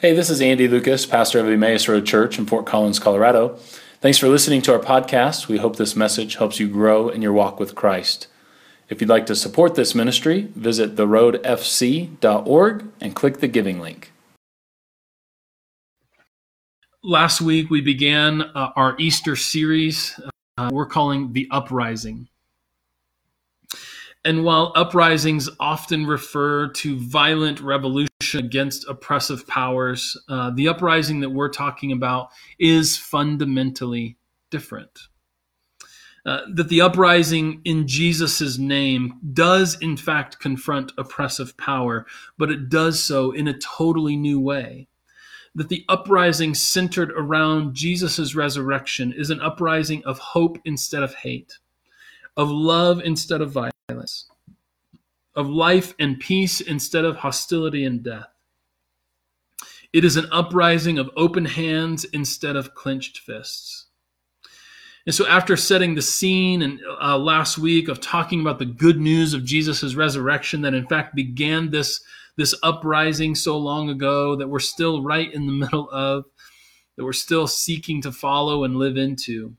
Hey, this is Andy Lucas, pastor of Emmaus Road Church in Fort Collins, Colorado. Thanks for listening to our podcast. We hope this message helps you grow in your walk with Christ. If you'd like to support this ministry, visit theroadfc.org and click the giving link. Last week, we began uh, our Easter series uh, we're calling The Uprising. And while uprisings often refer to violent revolution against oppressive powers, uh, the uprising that we're talking about is fundamentally different. Uh, that the uprising in Jesus' name does, in fact, confront oppressive power, but it does so in a totally new way. That the uprising centered around Jesus' resurrection is an uprising of hope instead of hate, of love instead of violence violence, of life and peace instead of hostility and death. It is an uprising of open hands instead of clenched fists. And so, after setting the scene and uh, last week of talking about the good news of Jesus' resurrection, that in fact began this, this uprising so long ago that we're still right in the middle of, that we're still seeking to follow and live into.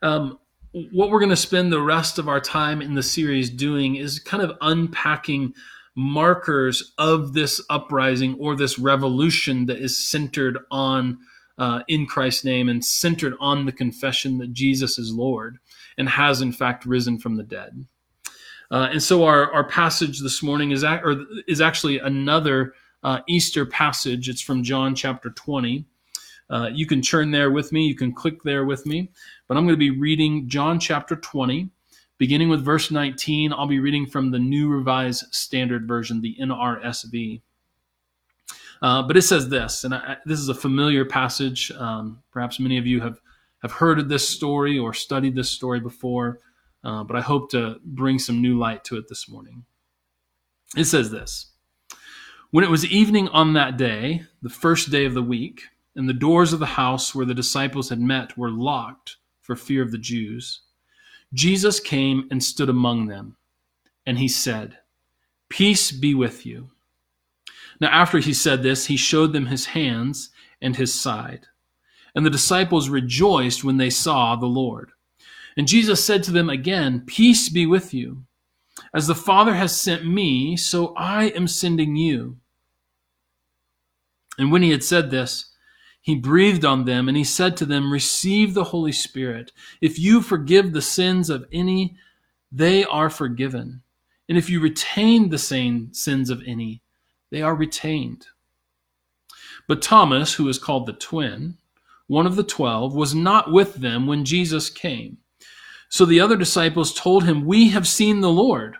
Um, what we're going to spend the rest of our time in the series doing is kind of unpacking markers of this uprising or this revolution that is centered on uh, in Christ's name and centered on the confession that Jesus is Lord and has in fact risen from the dead. Uh, and so our, our passage this morning is, is actually another uh, Easter passage. It's from John chapter 20. Uh, you can churn there with me. You can click there with me. But I'm going to be reading John chapter 20, beginning with verse 19. I'll be reading from the New Revised Standard Version, the NRSV. Uh, but it says this, and I, this is a familiar passage. Um, perhaps many of you have, have heard of this story or studied this story before, uh, but I hope to bring some new light to it this morning. It says this When it was evening on that day, the first day of the week, and the doors of the house where the disciples had met were locked for fear of the Jews. Jesus came and stood among them, and he said, Peace be with you. Now, after he said this, he showed them his hands and his side. And the disciples rejoiced when they saw the Lord. And Jesus said to them again, Peace be with you. As the Father has sent me, so I am sending you. And when he had said this, he breathed on them and he said to them, Receive the Holy Spirit. If you forgive the sins of any, they are forgiven. And if you retain the same sins of any, they are retained. But Thomas, who is called the twin, one of the twelve, was not with them when Jesus came. So the other disciples told him, We have seen the Lord.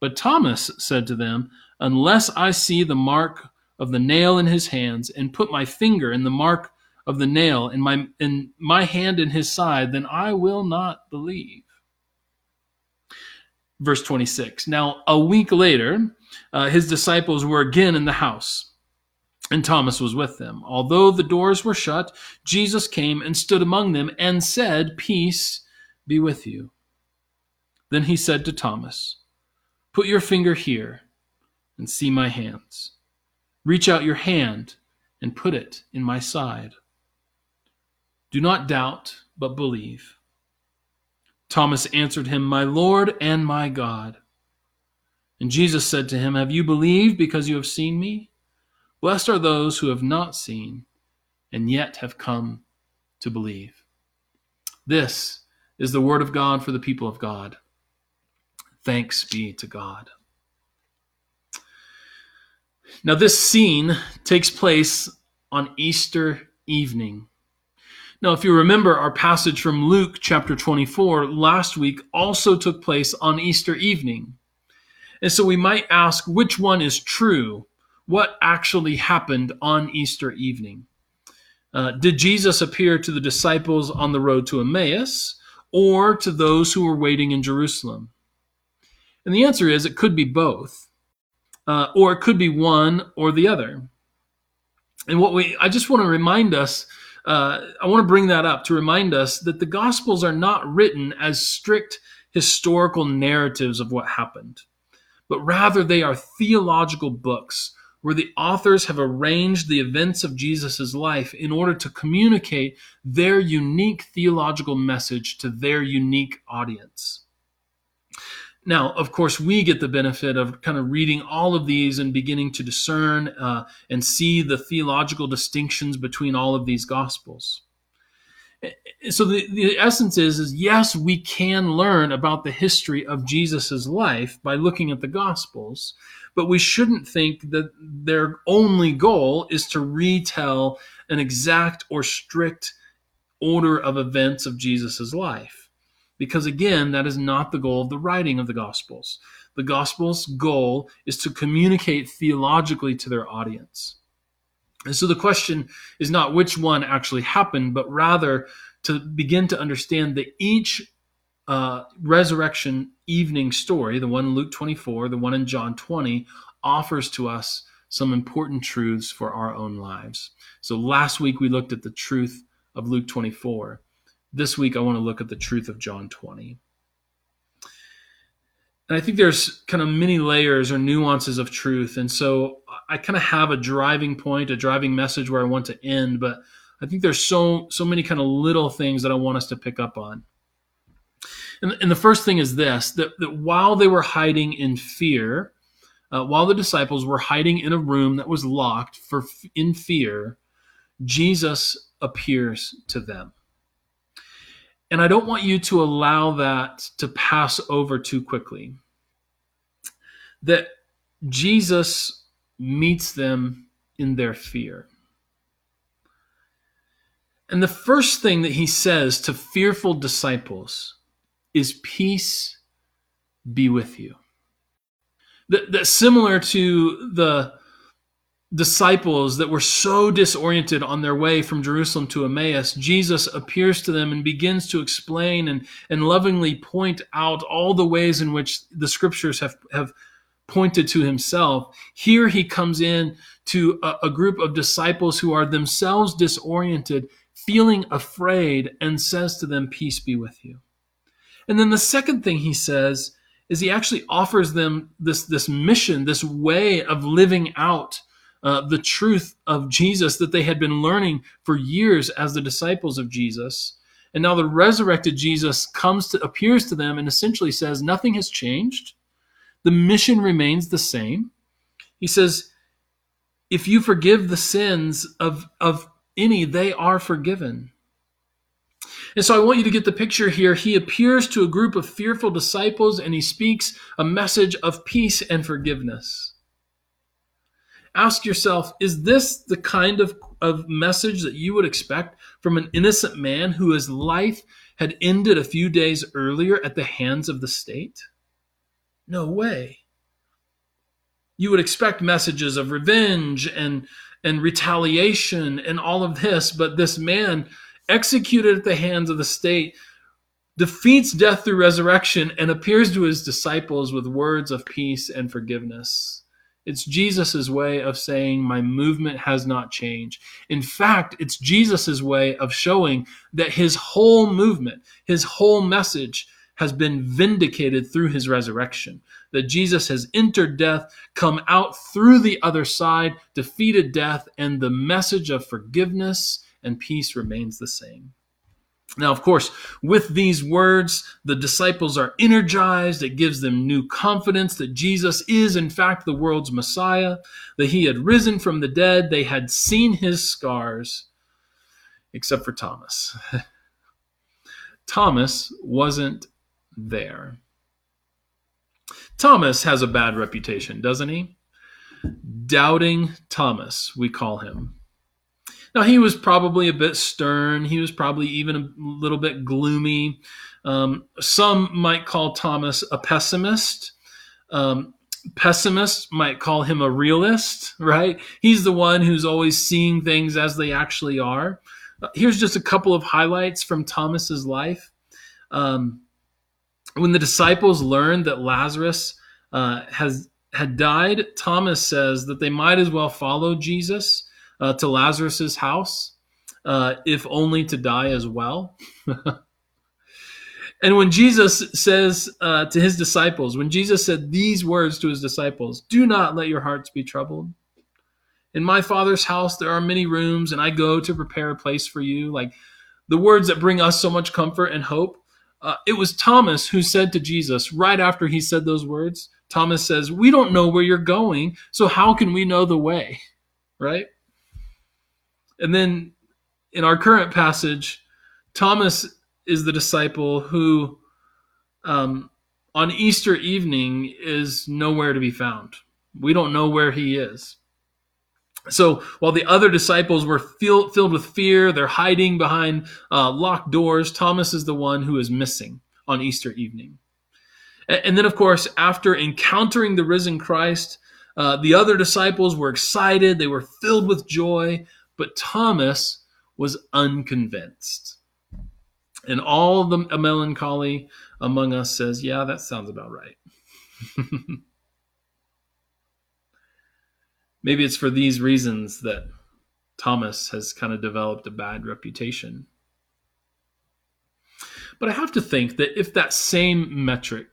But Thomas said to them, Unless I see the mark of the nail in his hands and put my finger in the mark of the nail in my in my hand in his side then i will not believe. Verse 26 now a week later uh, his disciples were again in the house and thomas was with them. Although the doors were shut jesus came and stood among them and said peace be with you. Then he said to thomas put your finger here and see my hands Reach out your hand and put it in my side. Do not doubt, but believe. Thomas answered him, My Lord and my God. And Jesus said to him, Have you believed because you have seen me? Blessed are those who have not seen and yet have come to believe. This is the word of God for the people of God. Thanks be to God. Now, this scene takes place on Easter evening. Now, if you remember, our passage from Luke chapter 24 last week also took place on Easter evening. And so we might ask which one is true? What actually happened on Easter evening? Uh, did Jesus appear to the disciples on the road to Emmaus or to those who were waiting in Jerusalem? And the answer is it could be both uh, or it could be one or the other. And what we, I just want to remind us, uh, I want to bring that up to remind us that the Gospels are not written as strict historical narratives of what happened, but rather they are theological books where the authors have arranged the events of Jesus' life in order to communicate their unique theological message to their unique audience. Now, of course, we get the benefit of kind of reading all of these and beginning to discern uh, and see the theological distinctions between all of these gospels. So the, the essence is, is yes, we can learn about the history of Jesus' life by looking at the gospels, but we shouldn't think that their only goal is to retell an exact or strict order of events of Jesus' life because again, that is not the goal of the writing of the Gospels. The Gospel's goal is to communicate theologically to their audience. And so the question is not which one actually happened, but rather to begin to understand that each uh, resurrection evening story, the one in Luke 24, the one in John 20, offers to us some important truths for our own lives. So last week we looked at the truth of Luke 24. This week, I want to look at the truth of John 20. And I think there's kind of many layers or nuances of truth. And so I kind of have a driving point, a driving message where I want to end, but I think there's so so many kind of little things that I want us to pick up on. And, and the first thing is this that, that while they were hiding in fear, uh, while the disciples were hiding in a room that was locked for in fear, Jesus appears to them. And I don't want you to allow that to pass over too quickly. That Jesus meets them in their fear. And the first thing that he says to fearful disciples is, Peace be with you. That, that similar to the disciples that were so disoriented on their way from Jerusalem to Emmaus, Jesus appears to them and begins to explain and, and lovingly point out all the ways in which the scriptures have, have pointed to himself. Here he comes in to a, a group of disciples who are themselves disoriented, feeling afraid, and says to them, Peace be with you. And then the second thing he says is he actually offers them this, this mission, this way of living out uh, the truth of Jesus that they had been learning for years as the disciples of Jesus. And now the resurrected Jesus comes to appears to them and essentially says nothing has changed. The mission remains the same. He says, if you forgive the sins of, of any, they are forgiven. And so I want you to get the picture here. He appears to a group of fearful disciples and he speaks a message of peace and forgiveness ask yourself is this the kind of, of message that you would expect from an innocent man who his life had ended a few days earlier at the hands of the state? No way. You would expect messages of revenge and, and retaliation and all of this, but this man executed at the hands of the state defeats death through resurrection and appears to his disciples with words of peace and forgiveness. It's Jesus' way of saying, My movement has not changed. In fact, it's Jesus' way of showing that his whole movement, his whole message, has been vindicated through his resurrection. That Jesus has entered death, come out through the other side, defeated death, and the message of forgiveness and peace remains the same. Now, of course, with these words, the disciples are energized. It gives them new confidence that Jesus is, in fact, the world's Messiah, that he had risen from the dead. They had seen his scars, except for Thomas. Thomas wasn't there. Thomas has a bad reputation, doesn't he? Doubting Thomas, we call him. Now, he was probably a bit stern. He was probably even a little bit gloomy. Um, some might call Thomas a pessimist. Um, pessimists might call him a realist, right? He's the one who's always seeing things as they actually are. Uh, here's just a couple of highlights from Thomas's life. Um, when the disciples learned that Lazarus uh, has had died, Thomas says that they might as well follow Jesus uh, to Lazarus's house, uh, if only to die as well. and when Jesus says uh, to his disciples, when Jesus said these words to his disciples, "Do not let your hearts be troubled," In my Father's house, there are many rooms, and I go to prepare a place for you. Like the words that bring us so much comfort and hope. Uh, it was Thomas who said to Jesus, right after he said those words, Thomas says, We don't know where you're going, so how can we know the way? Right? And then in our current passage, Thomas is the disciple who, um, on Easter evening, is nowhere to be found. We don't know where he is. So while the other disciples were feel, filled with fear, they're hiding behind uh, locked doors, Thomas is the one who is missing on Easter evening. And, and then, of course, after encountering the risen Christ, uh, the other disciples were excited, they were filled with joy, but Thomas was unconvinced. And all the melancholy among us says, Yeah, that sounds about right. Maybe it's for these reasons that Thomas has kind of developed a bad reputation. But I have to think that if that same metric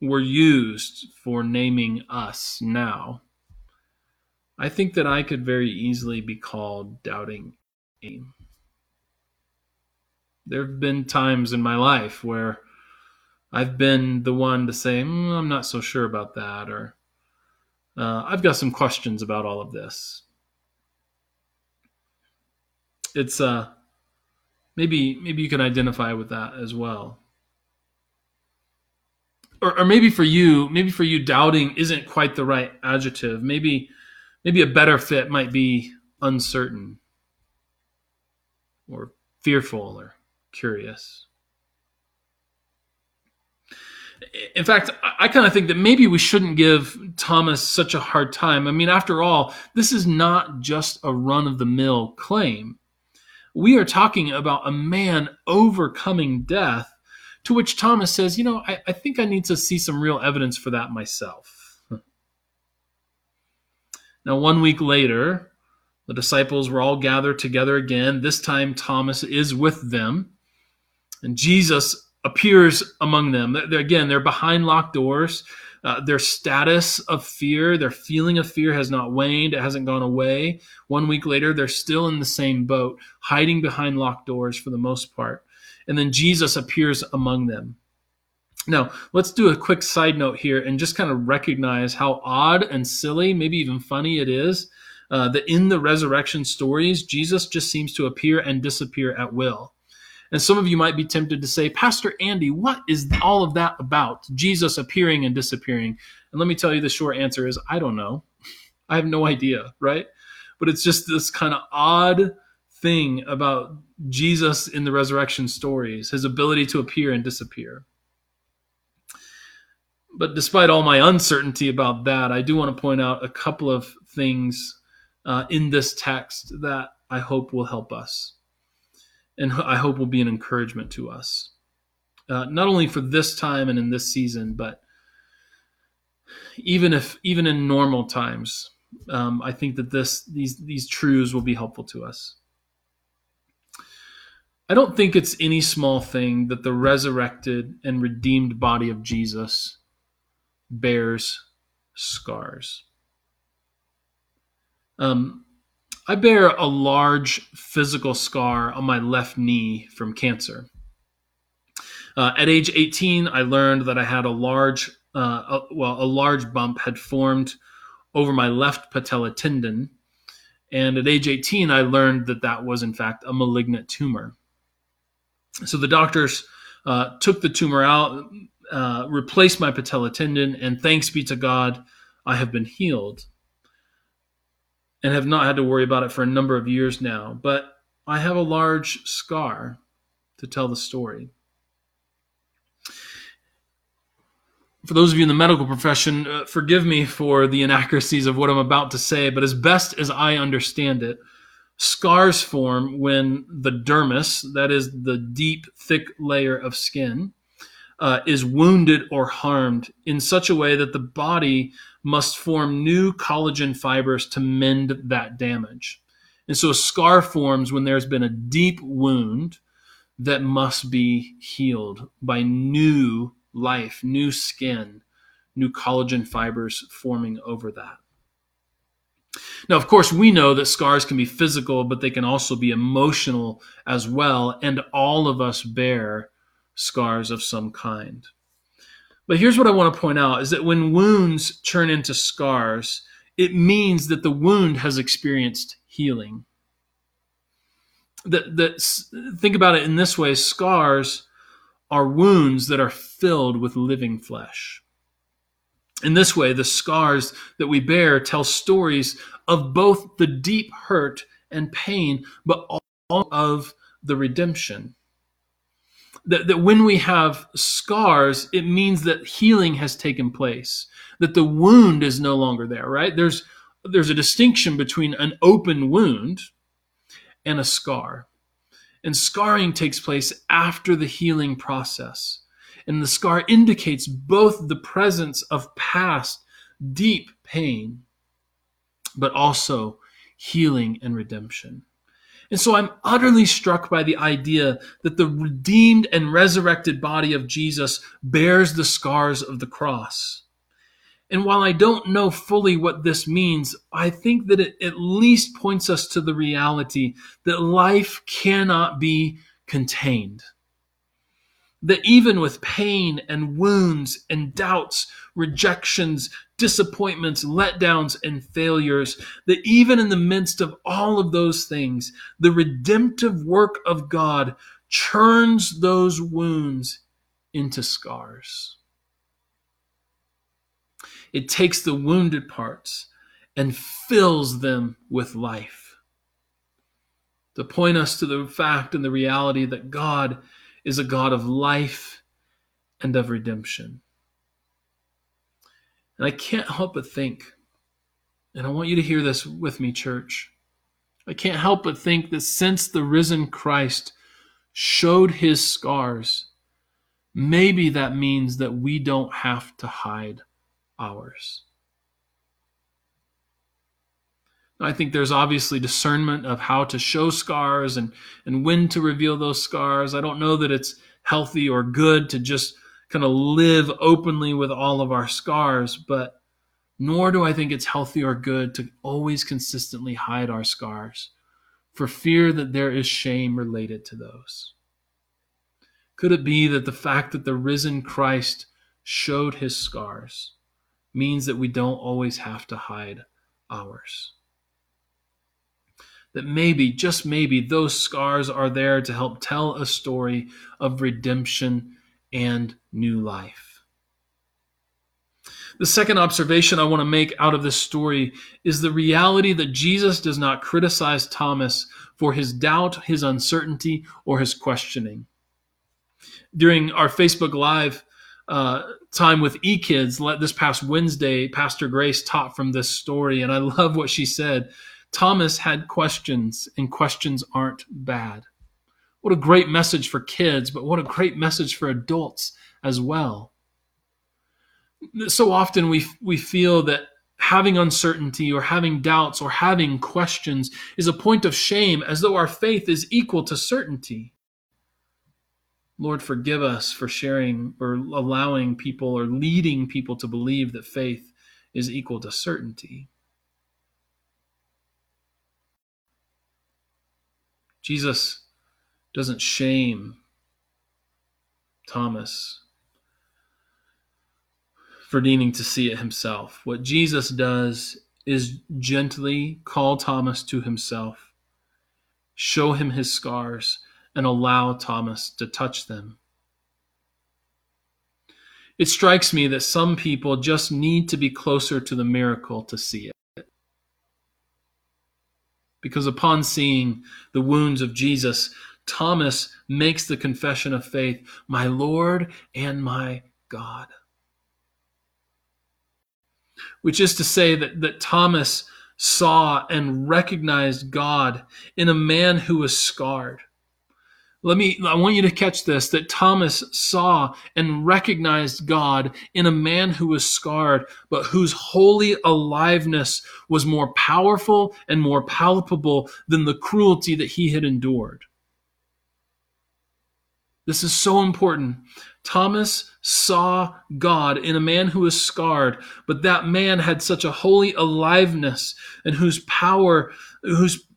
were used for naming us now, I think that I could very easily be called doubting aim. There have been times in my life where I've been the one to say, mm, I'm not so sure about that, or uh, I've got some questions about all of this. It's uh, maybe maybe you can identify with that as well. Or, or maybe for you, maybe for you, doubting isn't quite the right adjective. Maybe maybe a better fit might be uncertain or fearful or curious. In fact, I kind of think that maybe we shouldn't give Thomas such a hard time. I mean, after all, this is not just a run of the mill claim. We are talking about a man overcoming death, to which Thomas says, You know, I, I think I need to see some real evidence for that myself. Now, one week later, the disciples were all gathered together again. This time, Thomas is with them. And Jesus appears among them. They're, again, they're behind locked doors. Uh, their status of fear, their feeling of fear has not waned. It hasn't gone away. One week later, they're still in the same boat, hiding behind locked doors for the most part. And then Jesus appears among them. Now, let's do a quick side note here and just kind of recognize how odd and silly, maybe even funny it is, uh, that in the resurrection stories, Jesus just seems to appear and disappear at will. And some of you might be tempted to say, Pastor Andy, what is all of that about? Jesus appearing and disappearing. And let me tell you the short answer is I don't know. I have no idea, right? But it's just this kind of odd thing about Jesus in the resurrection stories, his ability to appear and disappear. But despite all my uncertainty about that, I do want to point out a couple of things uh, in this text that I hope will help us and I hope will be an encouragement to us, uh, not only for this time and in this season, but even if even in normal times, um, I think that this these these truths will be helpful to us. I don't think it's any small thing that the resurrected and redeemed body of Jesus bears scars. Um, I bear a large physical scar on my left knee from cancer. Uh, at age 18, I learned that I had a large, uh, a, well, a large bump had formed over my left patella tendon. And at age 18, I learned that that was, in fact, a malignant tumor. So the doctors uh, took the tumor out, uh, replaced my patella tendon, and thanks be to God, I have been healed and have not had to worry about it for a number of years now. But I have a large scar to tell the story. For those of you in the medical profession, uh, forgive me for the inaccuracies of what I'm about to say, but as best as I understand it, scars form when the dermis, that is the deep, thick layer of skin, uh, is wounded or harmed in such a way that the body must form new collagen fibers to mend that damage. And so a scar forms when there's been a deep wound that must be healed by new life, new skin, new collagen fibers forming over that. Now, of course, we know that scars can be physical, but they can also be emotional as well, and all of us bear scars of some kind. But here's what I want to point out is that when wounds turn into scars, it means that the wound has experienced healing. That, that think about it in this way scars are wounds that are filled with living flesh. In this way, the scars that we bear tell stories of both the deep hurt and pain, but all of the redemption. That, that when we have scars, it means that healing has taken place, that the wound is no longer there, right? There's, there's a distinction between an open wound and a scar. And scarring takes place after the healing process. And the scar indicates both the presence of past deep pain, but also healing and redemption. And so I'm utterly struck by the idea that the redeemed and resurrected body of Jesus bears the scars of the cross. And while I don't know fully what this means, I think that it at least points us to the reality that life cannot be contained that even with pain and wounds and doubts, rejections, disappointments, letdowns, and failures, that even in the midst of all of those things, the redemptive work of God churns those wounds into scars. It takes the wounded parts and fills them with life. To point us to the fact and the reality that God is a God of life and of redemption. And I can't help but think, and I want you to hear this with me, church. I can't help but think that since the risen Christ showed his scars, maybe that means that we don't have to hide ours. I think there's obviously discernment of how to show scars and, and when to reveal those scars. I don't know that it's healthy or good to just kind of live openly with all of our scars, but nor do I think it's healthy or good to always consistently hide our scars for fear that there is shame related to those. Could it be that the fact that the risen Christ showed his scars means that we don't always have to hide ours? That maybe, just maybe, those scars are there to help tell a story of redemption and new life. The second observation I want to make out of this story is the reality that Jesus does not criticize Thomas for his doubt, his uncertainty, or his questioning. During our Facebook Live uh, time with eKids this past Wednesday, Pastor Grace taught from this story, and I love what she said. Thomas had questions, and questions aren't bad. What a great message for kids, but what a great message for adults as well. So often we, we feel that having uncertainty or having doubts or having questions is a point of shame as though our faith is equal to certainty. Lord, forgive us for sharing or allowing people or leading people to believe that faith is equal to certainty. Jesus doesn't shame Thomas for needing to see it himself. What Jesus does is gently call Thomas to himself, show him his scars, and allow Thomas to touch them. It strikes me that some people just need to be closer to the miracle to see it. Because upon seeing the wounds of Jesus, Thomas makes the confession of faith, My Lord and my God. Which is to say that, that Thomas saw and recognized God in a man who was scarred let me, I want you to catch this that Thomas saw and recognized God in a man who was scarred, but whose holy aliveness was more powerful and more palpable than the cruelty that he had endured. This is so important. Thomas saw God in a man who was scarred, but that man had such a holy aliveness and whose power, whose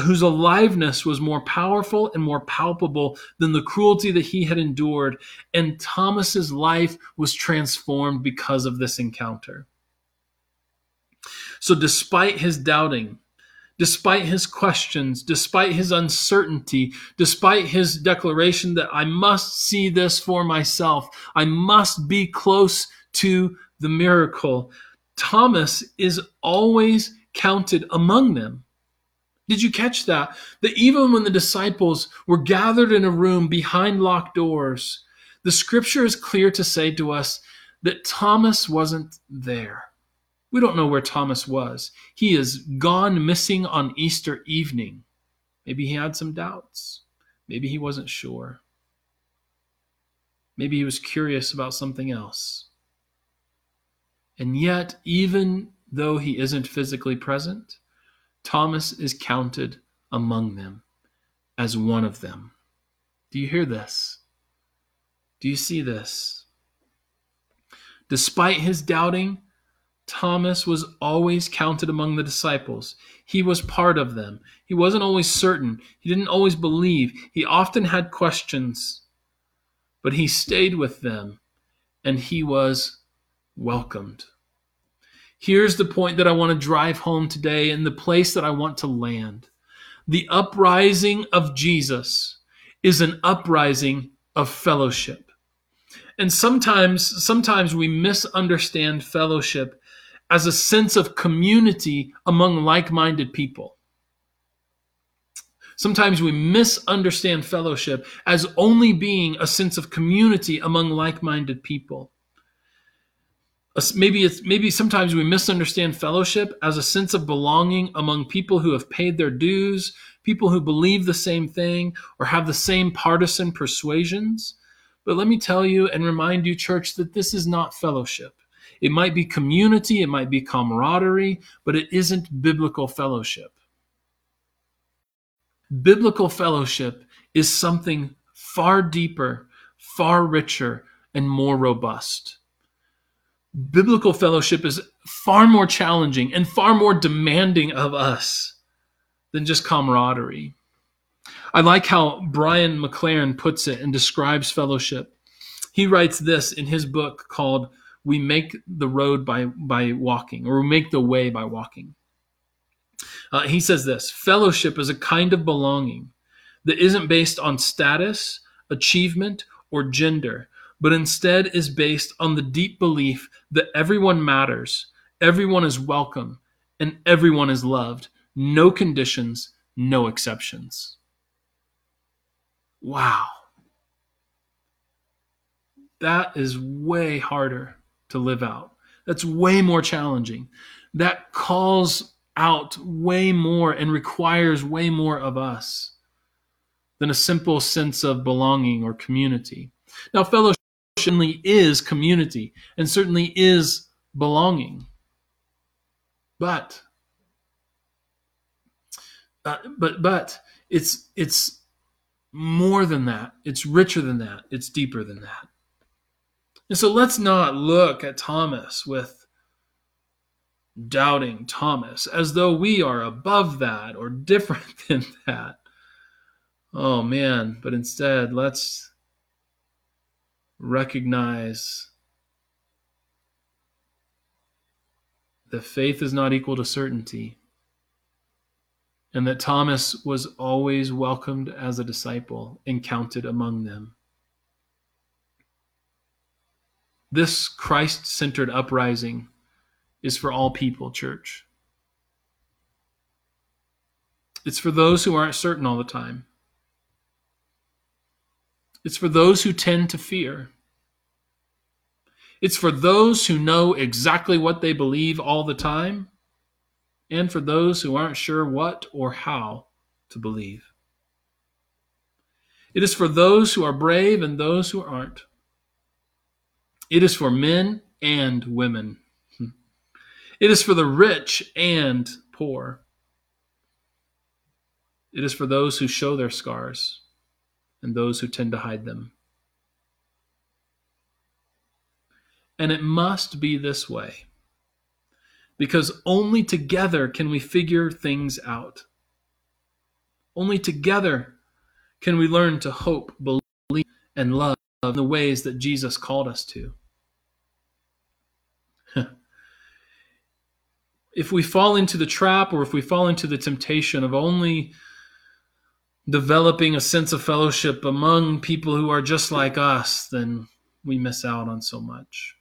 whose aliveness was more powerful and more palpable than the cruelty that he had endured and Thomas's life was transformed because of this encounter. So despite his doubting, despite his questions, despite his uncertainty, despite his declaration that I must see this for myself, I must be close to the miracle, Thomas is always counted among them. Did you catch that? That even when the disciples were gathered in a room behind locked doors, the scripture is clear to say to us that Thomas wasn't there. We don't know where Thomas was. He is gone missing on Easter evening. Maybe he had some doubts. Maybe he wasn't sure. Maybe he was curious about something else. And yet, even though he isn't physically present, Thomas is counted among them as one of them. Do you hear this? Do you see this? Despite his doubting, Thomas was always counted among the disciples. He was part of them. He wasn't always certain. He didn't always believe. He often had questions. But he stayed with them and he was welcomed. Here's the point that I want to drive home today and the place that I want to land. The uprising of Jesus is an uprising of fellowship. And sometimes, sometimes we misunderstand fellowship as a sense of community among like minded people. Sometimes we misunderstand fellowship as only being a sense of community among like minded people. Maybe it's maybe sometimes we misunderstand fellowship as a sense of belonging among people who have paid their dues, people who believe the same thing or have the same partisan persuasions. But let me tell you and remind you, church, that this is not fellowship. It might be community, it might be camaraderie, but it isn't biblical fellowship. Biblical fellowship is something far deeper, far richer, and more robust. Biblical fellowship is far more challenging and far more demanding of us than just camaraderie. I like how Brian McLaren puts it and describes fellowship. He writes this in his book called we make the road by by walking or we make the way by walking uh, he says this fellowship is a kind of belonging that isn't based on status achievement or gender but instead is based on the deep belief that everyone matters everyone is welcome and everyone is loved no conditions no exceptions wow that is way harder to live out. That's way more challenging. That calls out way more and requires way more of us than a simple sense of belonging or community. Now, fellowship certainly is community and certainly is belonging. But uh, but but it's it's more than that. It's richer than that. It's deeper than that. And so let's not look at Thomas with doubting Thomas as though we are above that or different than that. Oh man, but instead, let's recognize that faith is not equal to certainty, and that Thomas was always welcomed as a disciple and counted among them. This Christ centered uprising is for all people, church. It's for those who aren't certain all the time. It's for those who tend to fear. It's for those who know exactly what they believe all the time, and for those who aren't sure what or how to believe. It is for those who are brave and those who aren't. It is for men and women. It is for the rich and poor. It is for those who show their scars and those who tend to hide them. And it must be this way because only together can we figure things out. Only together can we learn to hope, believe, and love in the ways that Jesus called us to. if we fall into the trap or if we fall into the temptation of only developing a sense of fellowship among people who are just like us, then we miss out on so much.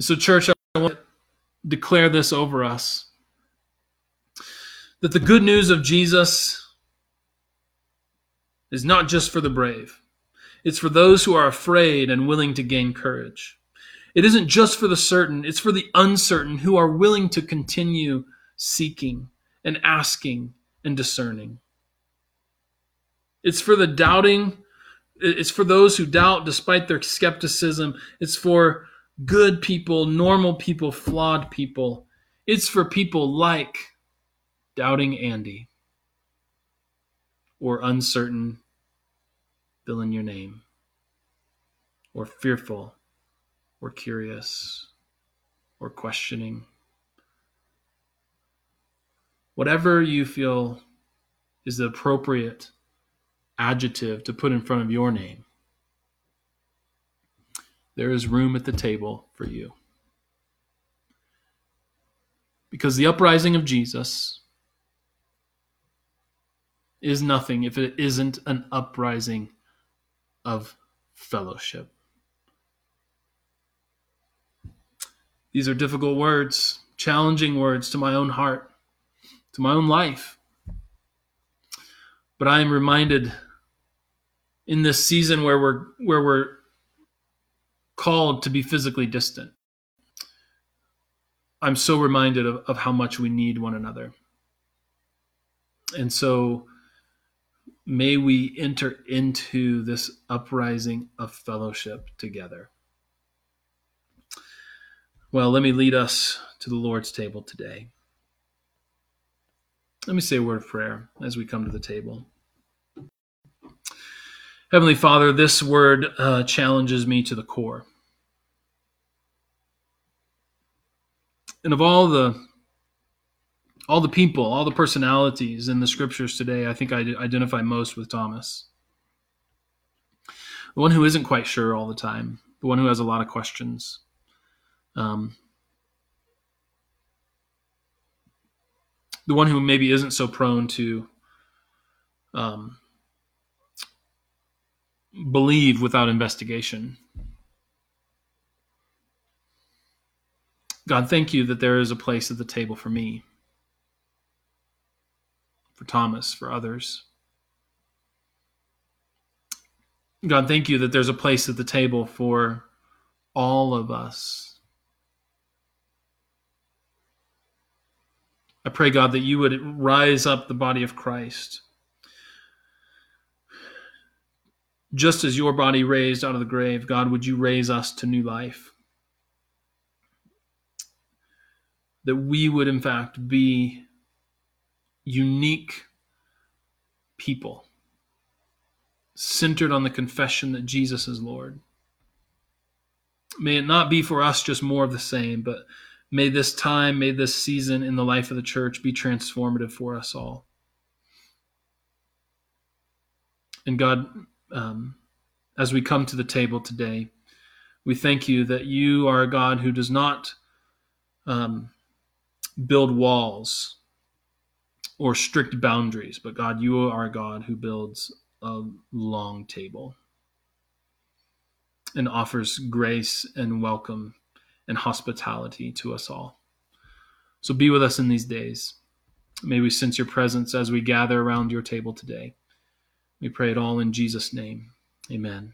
So, church, I want to declare this over us that the good news of Jesus is not just for the brave, it's for those who are afraid and willing to gain courage. It isn't just for the certain, it's for the uncertain who are willing to continue seeking and asking and discerning. It's for the doubting, it's for those who doubt despite their skepticism. It's for good people, normal people, flawed people. It's for people like doubting Andy or uncertain, fill in your name, or fearful or curious or questioning. Whatever you feel is the appropriate adjective to put in front of your name, there is room at the table for you. Because the uprising of Jesus is nothing if it isn't an uprising of fellowship. These are difficult words, challenging words to my own heart, to my own life. But I am reminded in this season where we're where we're called to be physically distant. I'm so reminded of, of how much we need one another. And so may we enter into this uprising of fellowship together. Well, let me lead us to the Lord's table today. Let me say a word of prayer as we come to the table. Heavenly Father, this word uh, challenges me to the core. And of all the all the people, all the personalities in the scriptures today, I think I identify most with Thomas. The one who isn't quite sure all the time, the one who has a lot of questions, um, the one who maybe isn't so prone to um, believe without investigation. God, thank you that there is a place at the table for me, for Thomas, for others. God, thank you that there's a place at the table for all of us I pray, God, that you would rise up the body of Christ. Just as your body raised out of the grave, God, would you raise us to new life? That we would, in fact, be unique people, centered on the confession that Jesus is Lord. May it not be for us just more of the same, but May this time, may this season in the life of the church be transformative for us all. And God, um, as we come to the table today, we thank you that you are a God who does not um, build walls or strict boundaries, but God, you are a God who builds a long table and offers grace and welcome and hospitality to us all. So be with us in these days. May we sense your presence as we gather around your table today. We pray it all in Jesus' name. Amen.